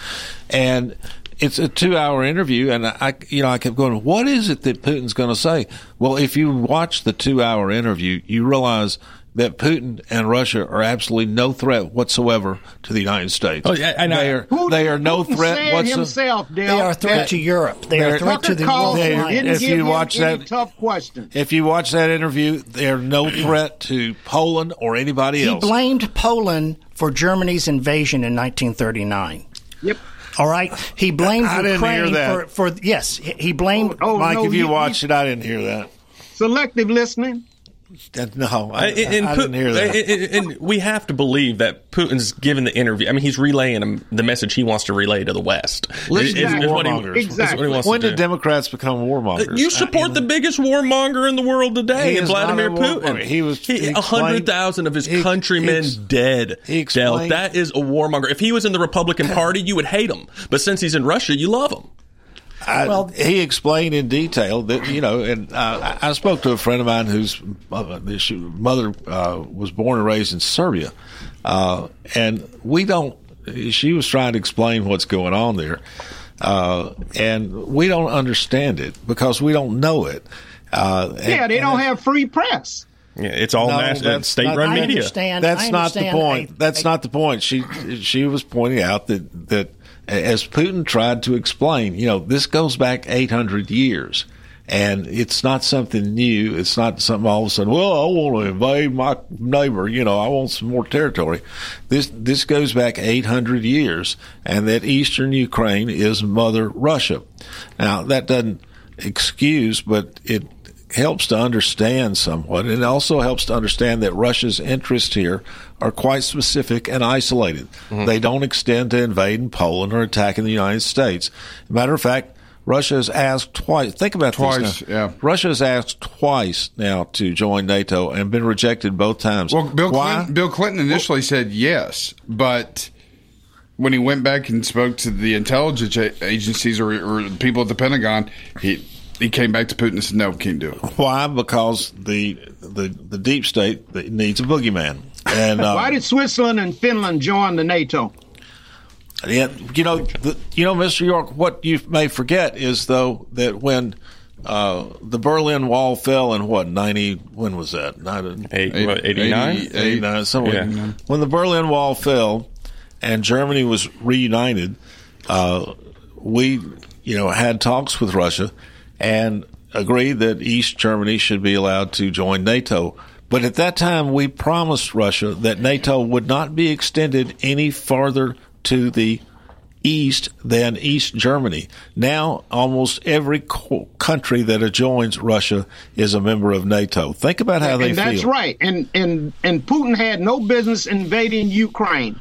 Speaker 4: And it's a two-hour interview, and I, you know, I kept going, "What is it that Putin's going to say?" Well, if you watch the two-hour interview, you realize that Putin and Russia are absolutely no threat whatsoever to the United States.
Speaker 8: Oh, yeah, and I-
Speaker 4: they are they are no
Speaker 6: Putin
Speaker 4: threat
Speaker 6: said
Speaker 4: whatsoever.
Speaker 6: himself,
Speaker 7: They are a threat
Speaker 6: that
Speaker 7: to Europe. They are a
Speaker 4: They're-
Speaker 7: threat to the
Speaker 6: called
Speaker 7: world
Speaker 6: him,
Speaker 4: They-
Speaker 6: didn't
Speaker 4: if
Speaker 6: give
Speaker 4: you
Speaker 6: him
Speaker 4: watch
Speaker 6: any
Speaker 4: that-
Speaker 6: tough questions.
Speaker 4: If you watch that interview, they're no threat to Poland or anybody
Speaker 7: He
Speaker 4: else.
Speaker 7: He blamed Poland for Germany's invasion in 1939.
Speaker 6: Yep.
Speaker 7: All right, he blamed
Speaker 4: I hear
Speaker 7: Ukraine for, for yes, he blamed.
Speaker 6: Oh, oh
Speaker 4: Mike,
Speaker 6: no,
Speaker 4: if you
Speaker 6: he-
Speaker 4: watched it, I didn't hear that.
Speaker 6: Selective listening.
Speaker 4: No, I,
Speaker 8: Uh, and, and
Speaker 4: I
Speaker 8: Pu-
Speaker 4: didn't hear that.
Speaker 8: and- and we have to believe that Putin's given the interview. I mean, he's relaying the message he wants to relay to the West.
Speaker 4: Listen
Speaker 8: Is-
Speaker 4: to
Speaker 8: is- is what he-
Speaker 4: warmongers.
Speaker 8: is what he wants
Speaker 4: when did. Democrats become warmongers?
Speaker 8: You support the biggest warmonger in the world today,
Speaker 4: is
Speaker 8: Vladimir
Speaker 4: a.
Speaker 8: Putin.
Speaker 4: He was- he
Speaker 8: a hundred thousand of his
Speaker 4: he-
Speaker 8: countrymen
Speaker 4: he ex-
Speaker 8: dead.
Speaker 4: he
Speaker 8: Del,
Speaker 4: explained-
Speaker 8: that is a warmonger. If he was in the Republican Party, you would hate him. But since he's in Russia, you love him.
Speaker 4: I, well, he explained in detail that you know, and uh, I I spoke to a friend of mine whose uh, she- mother uh, was born and raised in Serbia, uh, and we don't. She was trying to explain what's going on there, uh, and we don't understand it because we don't know it. Uh, and-
Speaker 6: Yeah, they
Speaker 4: and
Speaker 6: don't have free press.
Speaker 8: Yeah, it's all
Speaker 4: No,
Speaker 8: mass-
Speaker 4: that's
Speaker 8: state-run
Speaker 4: not-
Speaker 8: media.
Speaker 7: understand-
Speaker 4: That's
Speaker 7: I
Speaker 4: not the
Speaker 7: understand
Speaker 4: point.
Speaker 7: a-
Speaker 4: That's not the point. She she was pointing out that that as Putin tried to explain, you know, this goes back 800 years. And it's not something new. It's not something all of a sudden. Well, I want to invade my neighbor. You know, I want some more territory. This this goes back 800 years, and that eastern Ukraine is Mother Russia. Now that doesn't excuse, but it helps to understand somewhat. It also helps to understand that Russia's interests here are quite specific and isolated. Mm-hmm. They don't extend to invading Poland or attacking the United States. Matter of fact, Russia has asked twice. Think about
Speaker 5: Twice,
Speaker 4: this. Now. Russia has asked twice now to join NATO and been rejected both times.
Speaker 5: Well, Bill? Clinton, Bill Clinton initially said yes, but when he went back and spoke to the intelligence agencies or, or people at the Pentagon, he he came back to Putin and said, "No, we can't do it."
Speaker 4: Why? Because the the the deep state needs a boogeyman. And uh,
Speaker 6: Why did Switzerland and Finland join the NATO?
Speaker 4: Yeah, you know, the, you know, Mr. York. What you may forget is though that when uh, the Berlin Wall fell in what ninety? When was that? Not
Speaker 8: Eight- what, 89?
Speaker 4: 80, 89, something
Speaker 8: Yeah.
Speaker 4: When the Berlin Wall fell and Germany was reunited, uh, we you know had talks with Russia and agreed that East Germany should be allowed to join NATO. But at that time, we promised Russia that NATO would not be extended any farther to the east than East Germany. Now, almost every co- country that adjoins Russia is a member of NATO. Think about how they
Speaker 6: and that's
Speaker 4: feel.
Speaker 6: right. And and and Putin had no business invading Ukraine.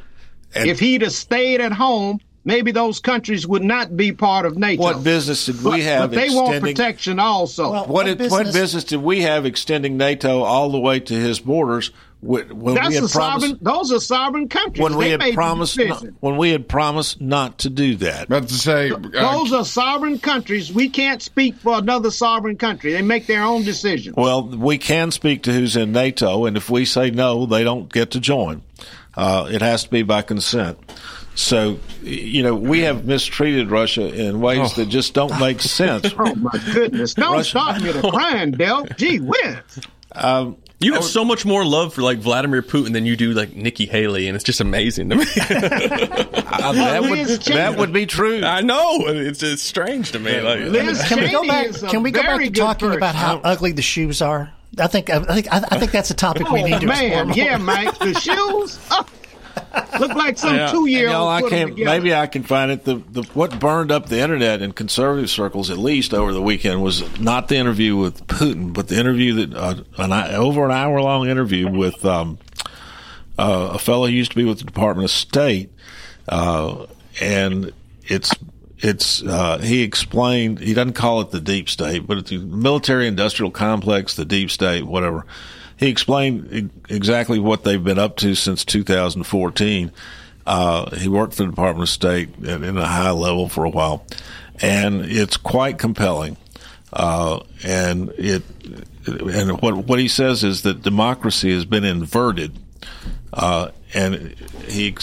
Speaker 4: And-
Speaker 6: if he'd have stayed at home, maybe those countries would not be part of NATO.
Speaker 4: What business did we
Speaker 6: But-
Speaker 4: have
Speaker 6: But they want protection also.
Speaker 4: what, did, what business did we have extending NATO all the way to his borders wh- when
Speaker 6: That's
Speaker 4: we
Speaker 6: a
Speaker 4: had promised
Speaker 6: sovereign. Those are sovereign countries.
Speaker 4: when we
Speaker 6: They
Speaker 4: had promised not, when we had promised not to do that.
Speaker 5: But to say
Speaker 6: Those are sovereign countries. We can't speak for another sovereign country. They make their own decisions.
Speaker 4: Well, we can speak to who's in NATO, and if we say no, they don't get to join. Uh, it has to be by consent. So, you know, we have mistreated Russia in ways
Speaker 8: Oh.
Speaker 4: that just don't make sense.
Speaker 6: Oh my goodness! Don't
Speaker 4: Russia-
Speaker 6: start me to crying, Del. Gee whiz!
Speaker 4: Um,
Speaker 8: You have so much more love for like Vladimir Putin than you do like Nikki Haley, and it's just amazing to me.
Speaker 4: Uh, that would that would be true.
Speaker 8: I know it's it's strange to me. Like,
Speaker 7: Can we go back? Can we go back to talking
Speaker 6: person.
Speaker 7: about how ugly the shoes are? I think I think I think that's a topic we
Speaker 6: Oh
Speaker 7: need to explore
Speaker 6: man,
Speaker 7: more.
Speaker 6: yeah, Mike. The shoes oh, look like some
Speaker 4: Yeah,
Speaker 6: two-year-old.
Speaker 4: I can't. Maybe I can find it. The, the what burned up the internet in conservative circles, at least over the weekend, was not the interview with Putin, but the interview that uh, an over an hour long interview with um, uh, a fellow who used to be with the Department of State, uh, and it's it's uh, he explained he doesn't call it the deep state, but it's the military industrial complex, the deep state, whatever. He explained exactly what they've been up to since 2014. Uh, he worked for the Department of State at, in a high level for a while, and it's quite compelling. Uh, and it and what what he says is that democracy has been inverted, uh, and he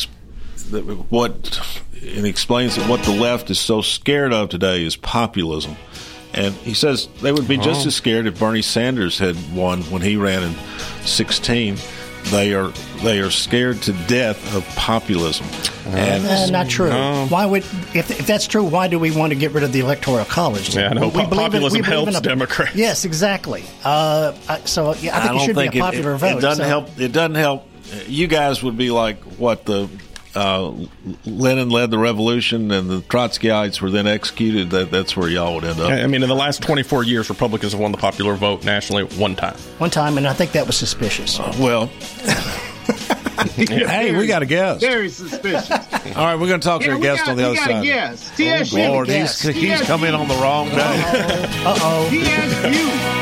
Speaker 4: what and he explains that what the left is so scared of today is populism. And he says they would be just
Speaker 8: Oh.
Speaker 4: as scared if Bernie Sanders had won when he ran in 16. They are they are scared to death of populism. And
Speaker 7: Uh, not true. Why would if, if that's true? Why do we want to get rid of the electoral college?
Speaker 8: Yeah, I know.
Speaker 7: We believe in-
Speaker 8: Populism
Speaker 7: we
Speaker 8: helps
Speaker 7: a-
Speaker 8: Democrats.
Speaker 7: Yes, exactly. Uh, so yeah, I think it should
Speaker 4: think
Speaker 7: be a popular
Speaker 4: it,
Speaker 7: vote.
Speaker 4: It doesn't
Speaker 7: so-
Speaker 4: help. It doesn't help. You guys would be like what the uh, Lenin led the revolution and the Trotskyites were then executed, that, that's where y'all would end up.
Speaker 8: I mean, in the last 24 years, Republicans have won the popular vote nationally one time.
Speaker 7: One time, and I think that was suspicious.
Speaker 4: well, hey, we got a guest.
Speaker 6: Very suspicious.
Speaker 4: All right, we're going to talk to
Speaker 6: Yeah,
Speaker 4: our
Speaker 6: we
Speaker 4: guest
Speaker 6: got-
Speaker 4: on the
Speaker 6: we
Speaker 4: other
Speaker 6: got a
Speaker 4: side.
Speaker 6: guest.
Speaker 4: Oh,
Speaker 6: TSU
Speaker 4: Lord,
Speaker 6: guest.
Speaker 4: he's, he's come in on the wrong day.
Speaker 7: Uh oh.
Speaker 6: TSU.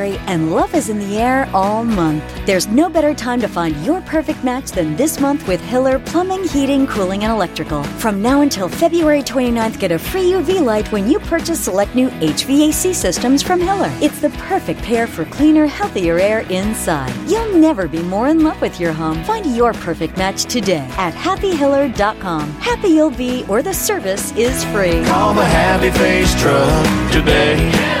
Speaker 12: and love is in the air all month. There's no better time to find your perfect match than this month with Hiller Plumbing, Heating, Cooling, and Electrical. From now until February 29th, get a free UV light when you purchase select new HVAC systems from Hiller. It's the perfect pair for cleaner, healthier air inside. You'll never be more in love with your home. Find your perfect match today at happyhiller.com. Happy you'll be, or the service is free.
Speaker 13: Call the Happy Face Truck today.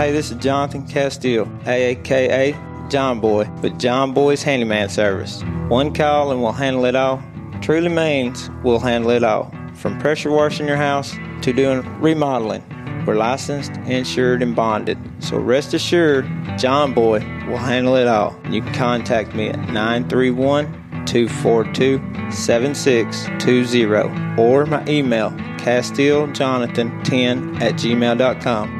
Speaker 14: Hey, this is Jonathan Castile, aka John Boy, with John Boy's Handyman Service. One call and we'll handle it all. Truly means we'll handle it all. From pressure washing your house to doing remodeling. We're licensed, insured, and bonded. So rest assured, John Boy will handle it all. You can contact me at 931 242 7620 or my email, CastileJonathan10 at gmail.com.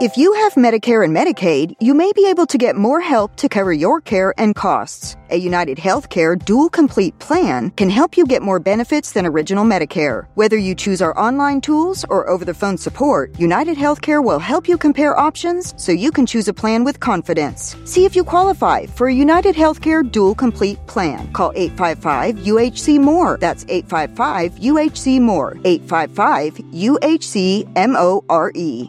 Speaker 3: If you have Medicare and Medicaid, you may be able to get more help to cover your care and costs. A United Healthcare Dual Complete plan can help you get more benefits than original Medicare. Whether you choose our online tools or over the phone support, United Healthcare will help you compare options so you can choose a plan with confidence. See if you qualify for a United Healthcare Dual Complete plan. Call 855 UHC More. That's 855 UHC More. 855 UHC M O R E.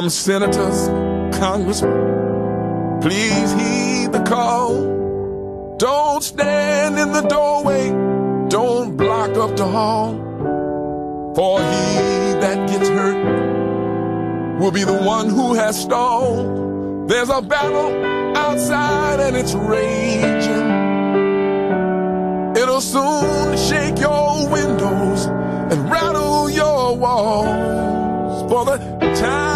Speaker 15: Come, senators, congressmen, please heed the call. Don't stand in the doorway, don't block up the hall. For he that gets hurt will be the one who has stalled. There's a battle outside and it's raging. It'll soon shake your windows and rattle your walls. For the are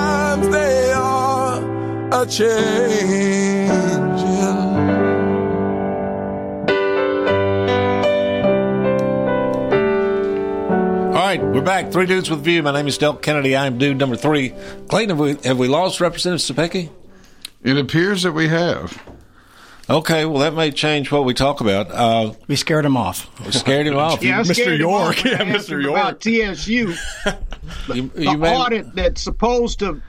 Speaker 15: a changing.
Speaker 4: All right, we're back. Three Dudes with View. My name is Delk Kennedy. I'm dude number three. Clayton, have we, have we lost Representative Stupecki?
Speaker 5: It appears that we have.
Speaker 4: Okay, well, that may change what we talk about. Uh,
Speaker 7: we scared him off.
Speaker 4: We scared him off.
Speaker 6: Yeah,
Speaker 8: Mr.
Speaker 6: him
Speaker 8: York.
Speaker 6: off
Speaker 8: Yeah, Mr. York.
Speaker 6: About TSU,
Speaker 4: You,
Speaker 6: the
Speaker 4: you may,
Speaker 6: audit that's supposed to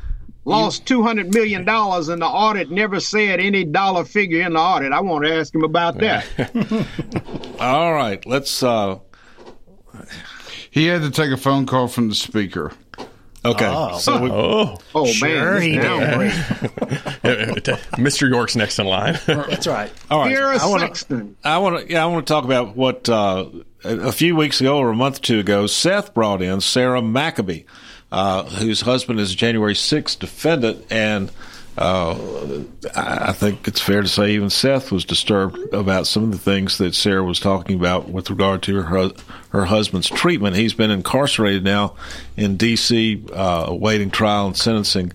Speaker 6: lost two hundred million dollars, and the audit never said any dollar figure in the audit. I want to ask him about that.
Speaker 4: all right, let's. Uh,
Speaker 5: He had to take a phone call from the speaker.
Speaker 4: okay,
Speaker 7: Oh.
Speaker 4: so we,
Speaker 8: Oh,
Speaker 6: Oh
Speaker 7: Sure
Speaker 6: man,
Speaker 7: he
Speaker 6: this
Speaker 7: did.
Speaker 8: Mr. York's next in line.
Speaker 7: That's right.
Speaker 4: all right.
Speaker 6: Sierra
Speaker 4: I want to.
Speaker 6: Sexton.
Speaker 4: I want to. Yeah, I want to talk about what uh, a a few weeks ago or a month or two ago, Seth brought in Sarah McAbee, uh, whose husband is a January 6th defendant, and uh, I think it's fair to say even Seth was disturbed about some of the things that Sarah was talking about with regard to her her husband's treatment. He's been incarcerated now in D.C. Uh, awaiting trial and sentencing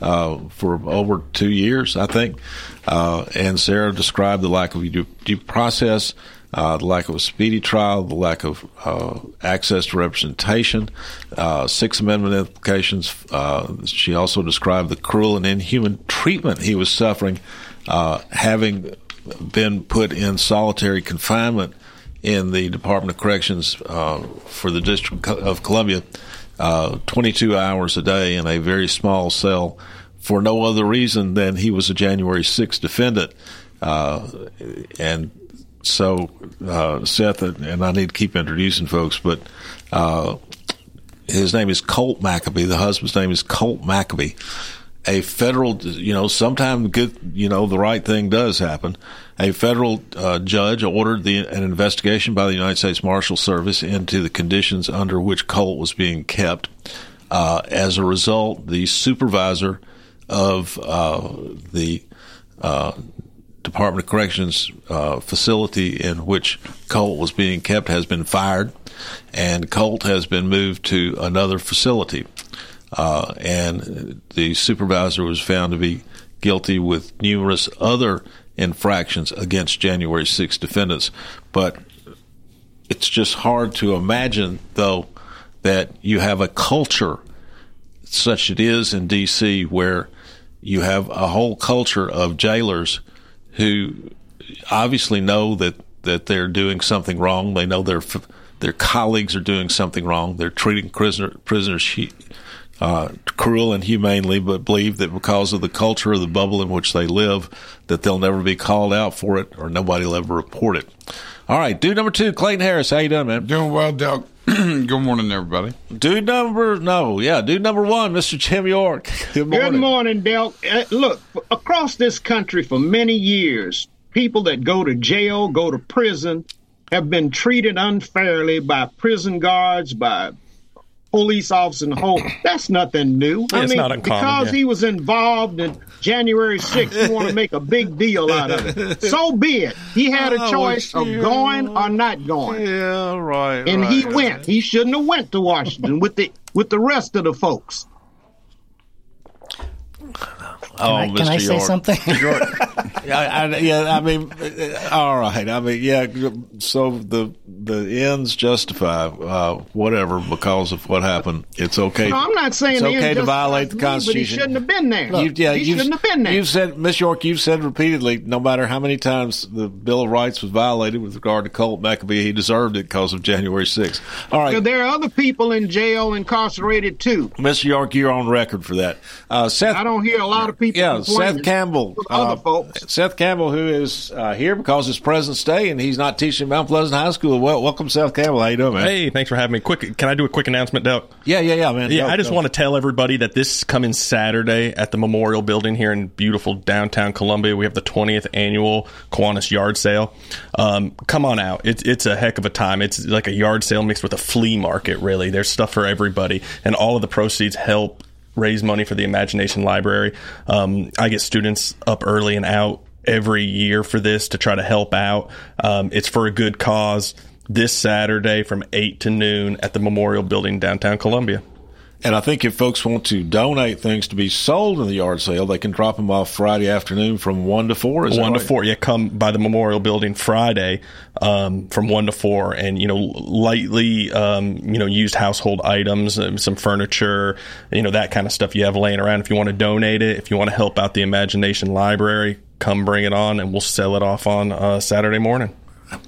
Speaker 4: uh, for over two years, I think. Uh, and Sarah described the lack of due, due process, uh, the lack of a speedy trial, the lack of uh, access to representation, uh, Sixth Amendment implications. Uh, she also described the cruel and inhuman treatment he was suffering, uh, having been put in solitary confinement in the Department of Corrections uh, for the District of Columbia, uh, 22 hours a day in a very small cell for no other reason than he was a January 6th defendant. Uh, and so, uh, Seth, and I need to keep introducing folks, but uh, his name is Colt McAbee. The husband's name is Colt McAbee. A federal, you know, sometime good, you know, the right thing does happen. A federal uh, judge ordered the, an investigation by the United States Marshal Service into the conditions under which Colt was being kept. Uh, as a result, the supervisor of uh, the uh, Department of Corrections uh, facility in which Colt was being kept has been fired. and Colt has been moved to another facility. Uh, and the supervisor was found to be guilty with numerous other infractions against January 6 defendants. But it's just hard to imagine, though, that you have a culture such it is in D.C. where you have a whole culture of jailers who obviously know that, that they're doing something wrong. They know their their colleagues are doing something wrong. They're treating prisoner, prisoners uh, cruel and humanely, but believe that because of the culture of the bubble in which they live, that they'll never be called out for it or nobody will ever report it. All right, dude number two, Clayton Harris. How you doing, man?
Speaker 5: Doing well, Doug. Good morning, everybody.
Speaker 4: Dude number no, yeah, dude number one, Mr. Jim York. Good morning.
Speaker 6: Good morning, Del. Uh, look, across this country for many years, people that go to jail, go to prison, have been treated unfairly by prison guards, by police officers and whole. That's nothing new.
Speaker 8: Yeah,
Speaker 6: I
Speaker 8: it's
Speaker 6: mean,
Speaker 8: not uncommon,
Speaker 6: because
Speaker 8: yeah.
Speaker 6: he was involved in January 6th, you want to make a big deal out of it. So be it. He had a
Speaker 4: Oh,
Speaker 6: choice of going or not going.
Speaker 4: Yeah, right.
Speaker 6: And
Speaker 4: right,
Speaker 6: he
Speaker 4: right.
Speaker 6: went. He shouldn't have went to Washington with the with the rest of the folks.
Speaker 4: Oh,
Speaker 7: I- can I say
Speaker 4: York.
Speaker 7: something?
Speaker 4: York. yeah, I, yeah, I mean, uh, all right. I mean, yeah. So the the ends justify uh, whatever because of what happened. It's okay.
Speaker 6: No, I'm not saying
Speaker 4: it's okay to violate the
Speaker 6: justifies me, but he
Speaker 4: Constitution.
Speaker 6: shouldn't have been there.
Speaker 4: You- yeah,
Speaker 6: he
Speaker 4: you've-
Speaker 6: shouldn't have been there.
Speaker 4: You've said, Miss York, you've said repeatedly, no matter how many times the Bill of Rights was violated with regard to Colt McAbee, he deserved it because of January 6th. All right.
Speaker 6: So there are other people in jail incarcerated too.
Speaker 4: Mr. York, you're on record for that. Uh, Seth,
Speaker 6: I don't hear a lot of people.
Speaker 4: yeah. Seth Campbell,
Speaker 6: other
Speaker 4: uh,
Speaker 6: folks.
Speaker 4: Seth Campbell, who is uh, here because it's President's Day and he's not teaching Mount Pleasant High School. Well, welcome, Seth Campbell. How you doing, man?
Speaker 8: Hey, thanks for having me. Quick, can I do a quick announcement, Doug?
Speaker 4: Yeah, yeah, yeah, man.
Speaker 8: Yeah, I just want to tell everybody that this coming Saturday at the Memorial Building here in beautiful downtown Columbia, we have the 20th annual Kiwanis Yard Sale. Um, come on out. It's it's a heck of a time. It's like a yard sale mixed with a flea market, really. There's stuff for everybody, and all of the proceeds help raise money for the Imagination Library. Um, I get students up early and out every year for this to try to help out. Um, it's for a good cause. This Saturday from 8 to noon at the Memorial Building downtown Columbia.
Speaker 4: And I think if folks want to donate things to be sold in the yard sale, they can drop them off Friday afternoon from 1 to 4. Is that
Speaker 8: one to
Speaker 4: right?
Speaker 8: four. Yeah, come by the Memorial Building Friday um, from one to four, and you know, lightly um, you know used household items, um, some furniture, you know that kind of stuff you have laying around. If you want to donate it, if you want to help out the Imagination Library, come bring it on, and we'll sell it off on uh, Saturday morning.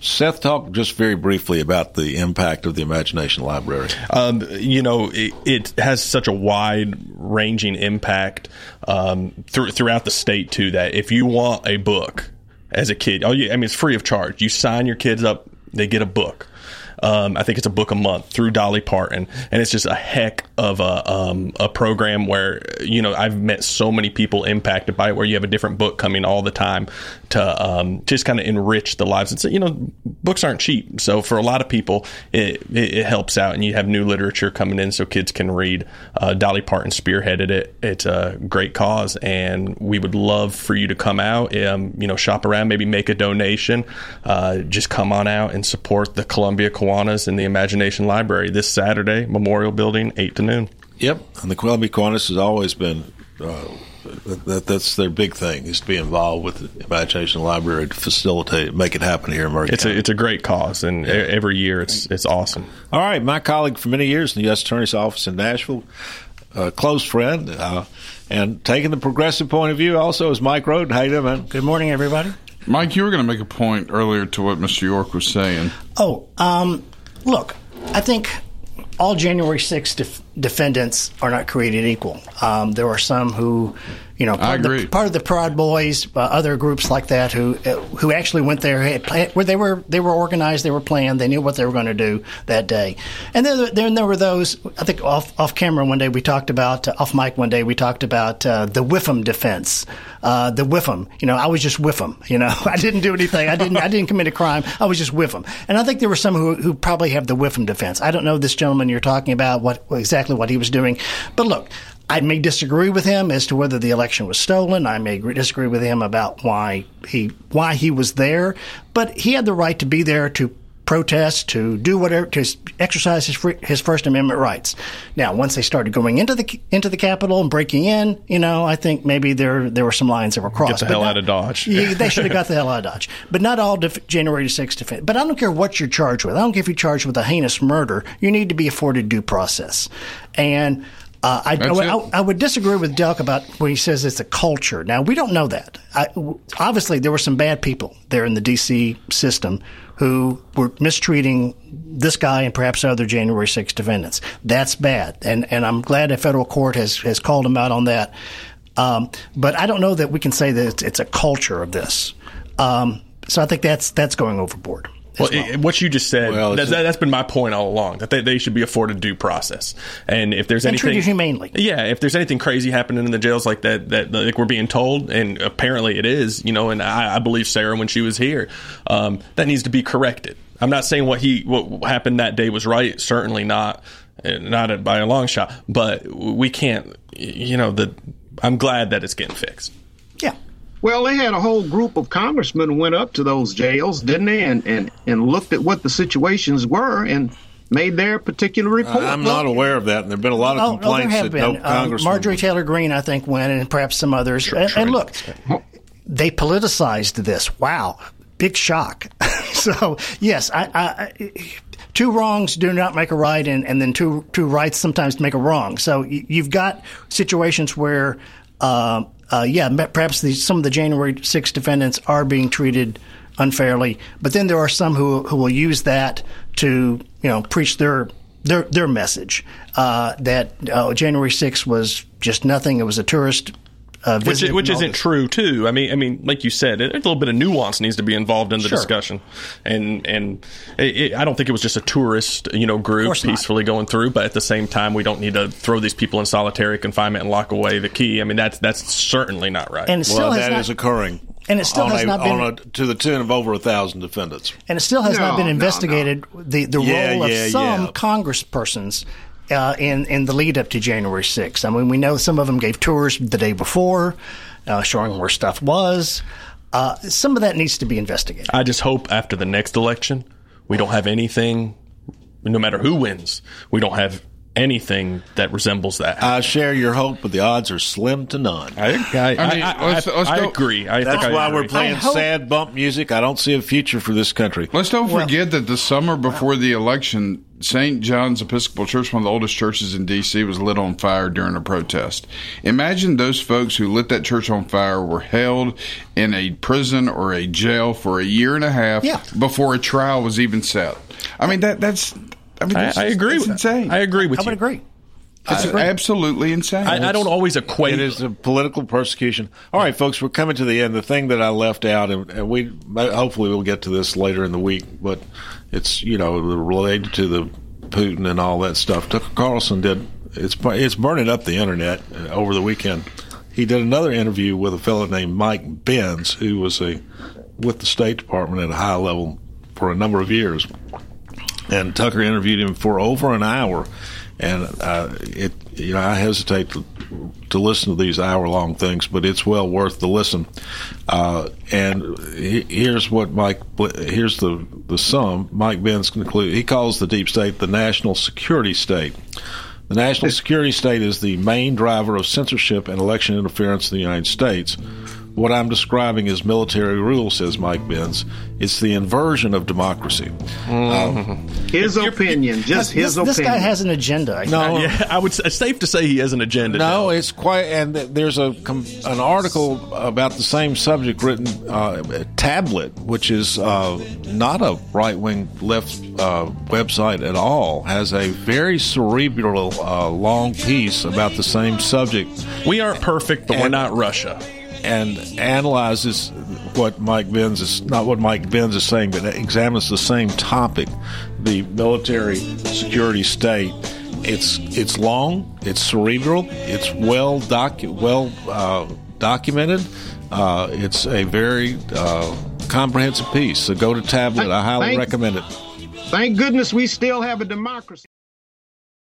Speaker 4: Seth, talk just very briefly about the impact of the Imagination Library.
Speaker 8: Um, you know, it, it has such a wide ranging impact um, through, throughout the state, too, that if you want a book as a kid, oh, I mean, it's free of charge. You sign your kids up, they get a book. Um, I think it's a book a month through Dolly Parton, and it's just a heck of a um, a program where you know I've met so many people impacted by it. Where you have a different book coming all the time to um, just kind of enrich the lives. And so, you know, books aren't cheap, so for a lot of people, it, it, it helps out, and you have new literature coming in so kids can read. Uh, Dolly Parton spearheaded it. It's a great cause, and we would love for you to come out. Um, you know, shop around, maybe make a donation. Uh, just come on out and support the Columbia Kiwanis and the Imagination Library this Saturday, Memorial Building, eight to noon.
Speaker 4: Yep, and the Columbia Kiwanis has always been uh, that, that's their big thing is to be involved with the Imagination Library to facilitate, make it happen here in Maury
Speaker 8: It's
Speaker 4: County.
Speaker 8: a it's a great cause, and e- every year it's it's awesome.
Speaker 4: All right, my colleague for many years in the U.S. Attorney's Office in Nashville, a close friend, uh, and taking the progressive point of view also is Mike Roden. How you doing, man?
Speaker 7: Good morning, everybody.
Speaker 5: Mike, you were going to make a point earlier to what Mr. York was saying.
Speaker 7: Oh, um, look, I think all January 6th def- defendants are not created equal. Um, there are some who, you know, part, Of, the, part of the Proud Boys, uh, other groups like that who uh, who actually went there where they were they were organized, they were planned, they knew what they were going to do that day. And then then there were those. I think off off camera one day we talked about uh, off mic one day we talked about uh, the Whiffam defense. Uh, the Whiffam, you know, I was just Whiffam. You know, I didn't do anything. I didn't. I didn't commit a crime. I was just Whiffam. And I think there were some who who probably have the Whiffam defense. I don't know this gentleman you're talking about what exactly what he was doing, but look. I may disagree with him as to whether the election was stolen. I may disagree with him about why he why he was there, but he had the right to be there to protest, to do whatever, to exercise his free, his First Amendment rights. Now, once they started going into the into the Capitol and breaking in, you know, I think maybe there there were some lines that were crossed.
Speaker 8: Get the
Speaker 7: But
Speaker 8: hell
Speaker 7: not-
Speaker 8: out of Dodge.
Speaker 7: yeah, they should have got the hell out of Dodge. But not all def- January 6th defense. But I don't care what you're charged with. I don't care if you're charged with a heinous murder. You need to be afforded due process. And uh, I, I, would- I, I would disagree with Delk about when he says it's a culture. Now, we don't know that. Obviously, there were some bad people there in the D.C. system who were mistreating this guy and perhaps other January 6th defendants. That's bad. And, and I'm glad a federal court has, has called him out on that. Um, but I don't know that we can say that it's, it's a culture of this. Um, so I think that's that's going overboard.
Speaker 8: Well, it- what you just said,
Speaker 7: Well,
Speaker 8: that, has been my point all along, that they, they should be afforded due process. And if there's anything.
Speaker 7: treated humanely.
Speaker 8: Yeah, if there's anything crazy happening in the jails like that, that like we're being told, and apparently it is, you know, and I, I believe Sarah when she was here, um, that needs to be corrected. I'm not saying what he what happened that day was right. Certainly not, uh, not by a long shot. But we can't, you know, the. I'm glad that it's getting fixed.
Speaker 6: Well, they had a whole group of congressmen went up to those jails, didn't they, and, and, and looked at what the situations were and made their particular report.
Speaker 4: I'm not aware of that, and there have been a lot of
Speaker 7: Oh, oh, there
Speaker 4: complaints
Speaker 7: have
Speaker 4: that no
Speaker 7: been. Um. Marjorie Taylor Greene, I think, went, and perhaps some others. and, and look, they politicized this. Wow, big shock. so yes, I, I, I- two wrongs do not make a right, and, and then two two rights sometimes make a wrong. So you've got situations where. Uh, uh, yeah, perhaps the, some of the January 6 defendants are being treated unfairly, but then there are some who who will use that to you know preach their their their message uh, that uh, January 6 was just nothing. It was a tourist. Uh,
Speaker 8: which
Speaker 7: visit
Speaker 8: which isn't
Speaker 7: this.
Speaker 8: true too. I mean, I mean, like you said, it, a little bit of nuance needs to be involved in the
Speaker 7: Sure.
Speaker 8: discussion, and and it, it, I don't think it was just a tourist, you know, group
Speaker 7: course not.
Speaker 8: peacefully going through. But at the same time, we don't need to throw these people in solitary confinement and lock away the key. I mean, that's that's certainly not right.
Speaker 7: And still
Speaker 4: well, that
Speaker 7: not-
Speaker 4: is occurring.
Speaker 7: and it still
Speaker 4: on
Speaker 7: has
Speaker 4: a-
Speaker 7: not been-
Speaker 4: a, to the tune of over a thousand defendants.
Speaker 7: And it still has not
Speaker 4: No,
Speaker 7: been
Speaker 4: no,
Speaker 7: investigated the the
Speaker 4: Yeah,
Speaker 7: role of
Speaker 4: yeah,
Speaker 7: some
Speaker 4: yeah.
Speaker 7: congresspersons uh, in in the lead up to January 6th. I mean, we know some of them gave tours the day before, uh, showing where stuff was. Uh, some of that needs to be investigated.
Speaker 8: I just hope after the next election, we don't have anything. No matter who wins, we don't have anything that resembles that.
Speaker 4: I share your hope, but the odds are slim to none.
Speaker 8: I, I, I, I- I agree. I
Speaker 4: That's
Speaker 8: think I
Speaker 4: why
Speaker 8: agree.
Speaker 4: we're playing
Speaker 8: hope-
Speaker 4: sad bump music. I don't see a future for this country.
Speaker 5: Let's don't forget that the summer before the election, St. John's Episcopal Church, one of the oldest churches in D.C., was lit on fire during a protest. Imagine those folks who lit that church on fire were held in a prison or a jail for a year and a half
Speaker 7: Yeah.
Speaker 5: before a trial was even set. I mean, that that's. I mean,
Speaker 8: I,
Speaker 5: that's
Speaker 8: I agree.
Speaker 5: that's
Speaker 8: with
Speaker 5: insane.
Speaker 8: I agree with
Speaker 7: I
Speaker 8: you.
Speaker 7: would agree.
Speaker 5: It's absolutely insane.
Speaker 8: I, I don't always equate.
Speaker 4: It is a political persecution. All right, folks, we're coming to the end. The thing that I left out, and, and we hopefully we'll get to this later in the week, but it's you know related to the Putin and all that stuff. Tucker Carlson did it's it's burning up the internet uh, over the weekend. He did another interview with a fellow named Mike Benz, who was a with the State Department at a high level for a number of years and Tucker interviewed him for over an hour. And uh, it, you know, I hesitate to, to listen to these hour-long things, but it's well worth the listen. Uh, and he, here's what Mike, here's the the sum. Mike Benz conclude he calls the deep state the national security state. The national security state is the main driver of censorship and election interference in the United States. What I'm describing is military rule, says Mike Benz. It's the inversion of democracy. Um,
Speaker 6: His opinion, just
Speaker 7: this,
Speaker 6: his
Speaker 7: this
Speaker 6: opinion.
Speaker 7: This guy has an agenda. I
Speaker 4: No.
Speaker 8: Yeah, I would. It's safe to say he has an agenda.
Speaker 4: No, it's quite. And there's a an article about the same subject written uh, Tablet, which is uh, not a right wing left uh, website at all. Has a very cerebral uh, long piece about the same subject.
Speaker 8: We aren't perfect, but we're not Russia.
Speaker 4: And analyzes what Mike Benz is not what Mike Benz is saying, but examines the same topic, the military security state. It's it's long, it's cerebral, it's well docu- well uh, documented. Uh, it's a very uh, comprehensive piece. So go to Tablet. I highly
Speaker 6: Thank-
Speaker 4: recommend it.
Speaker 6: Thank goodness we still have a democracy.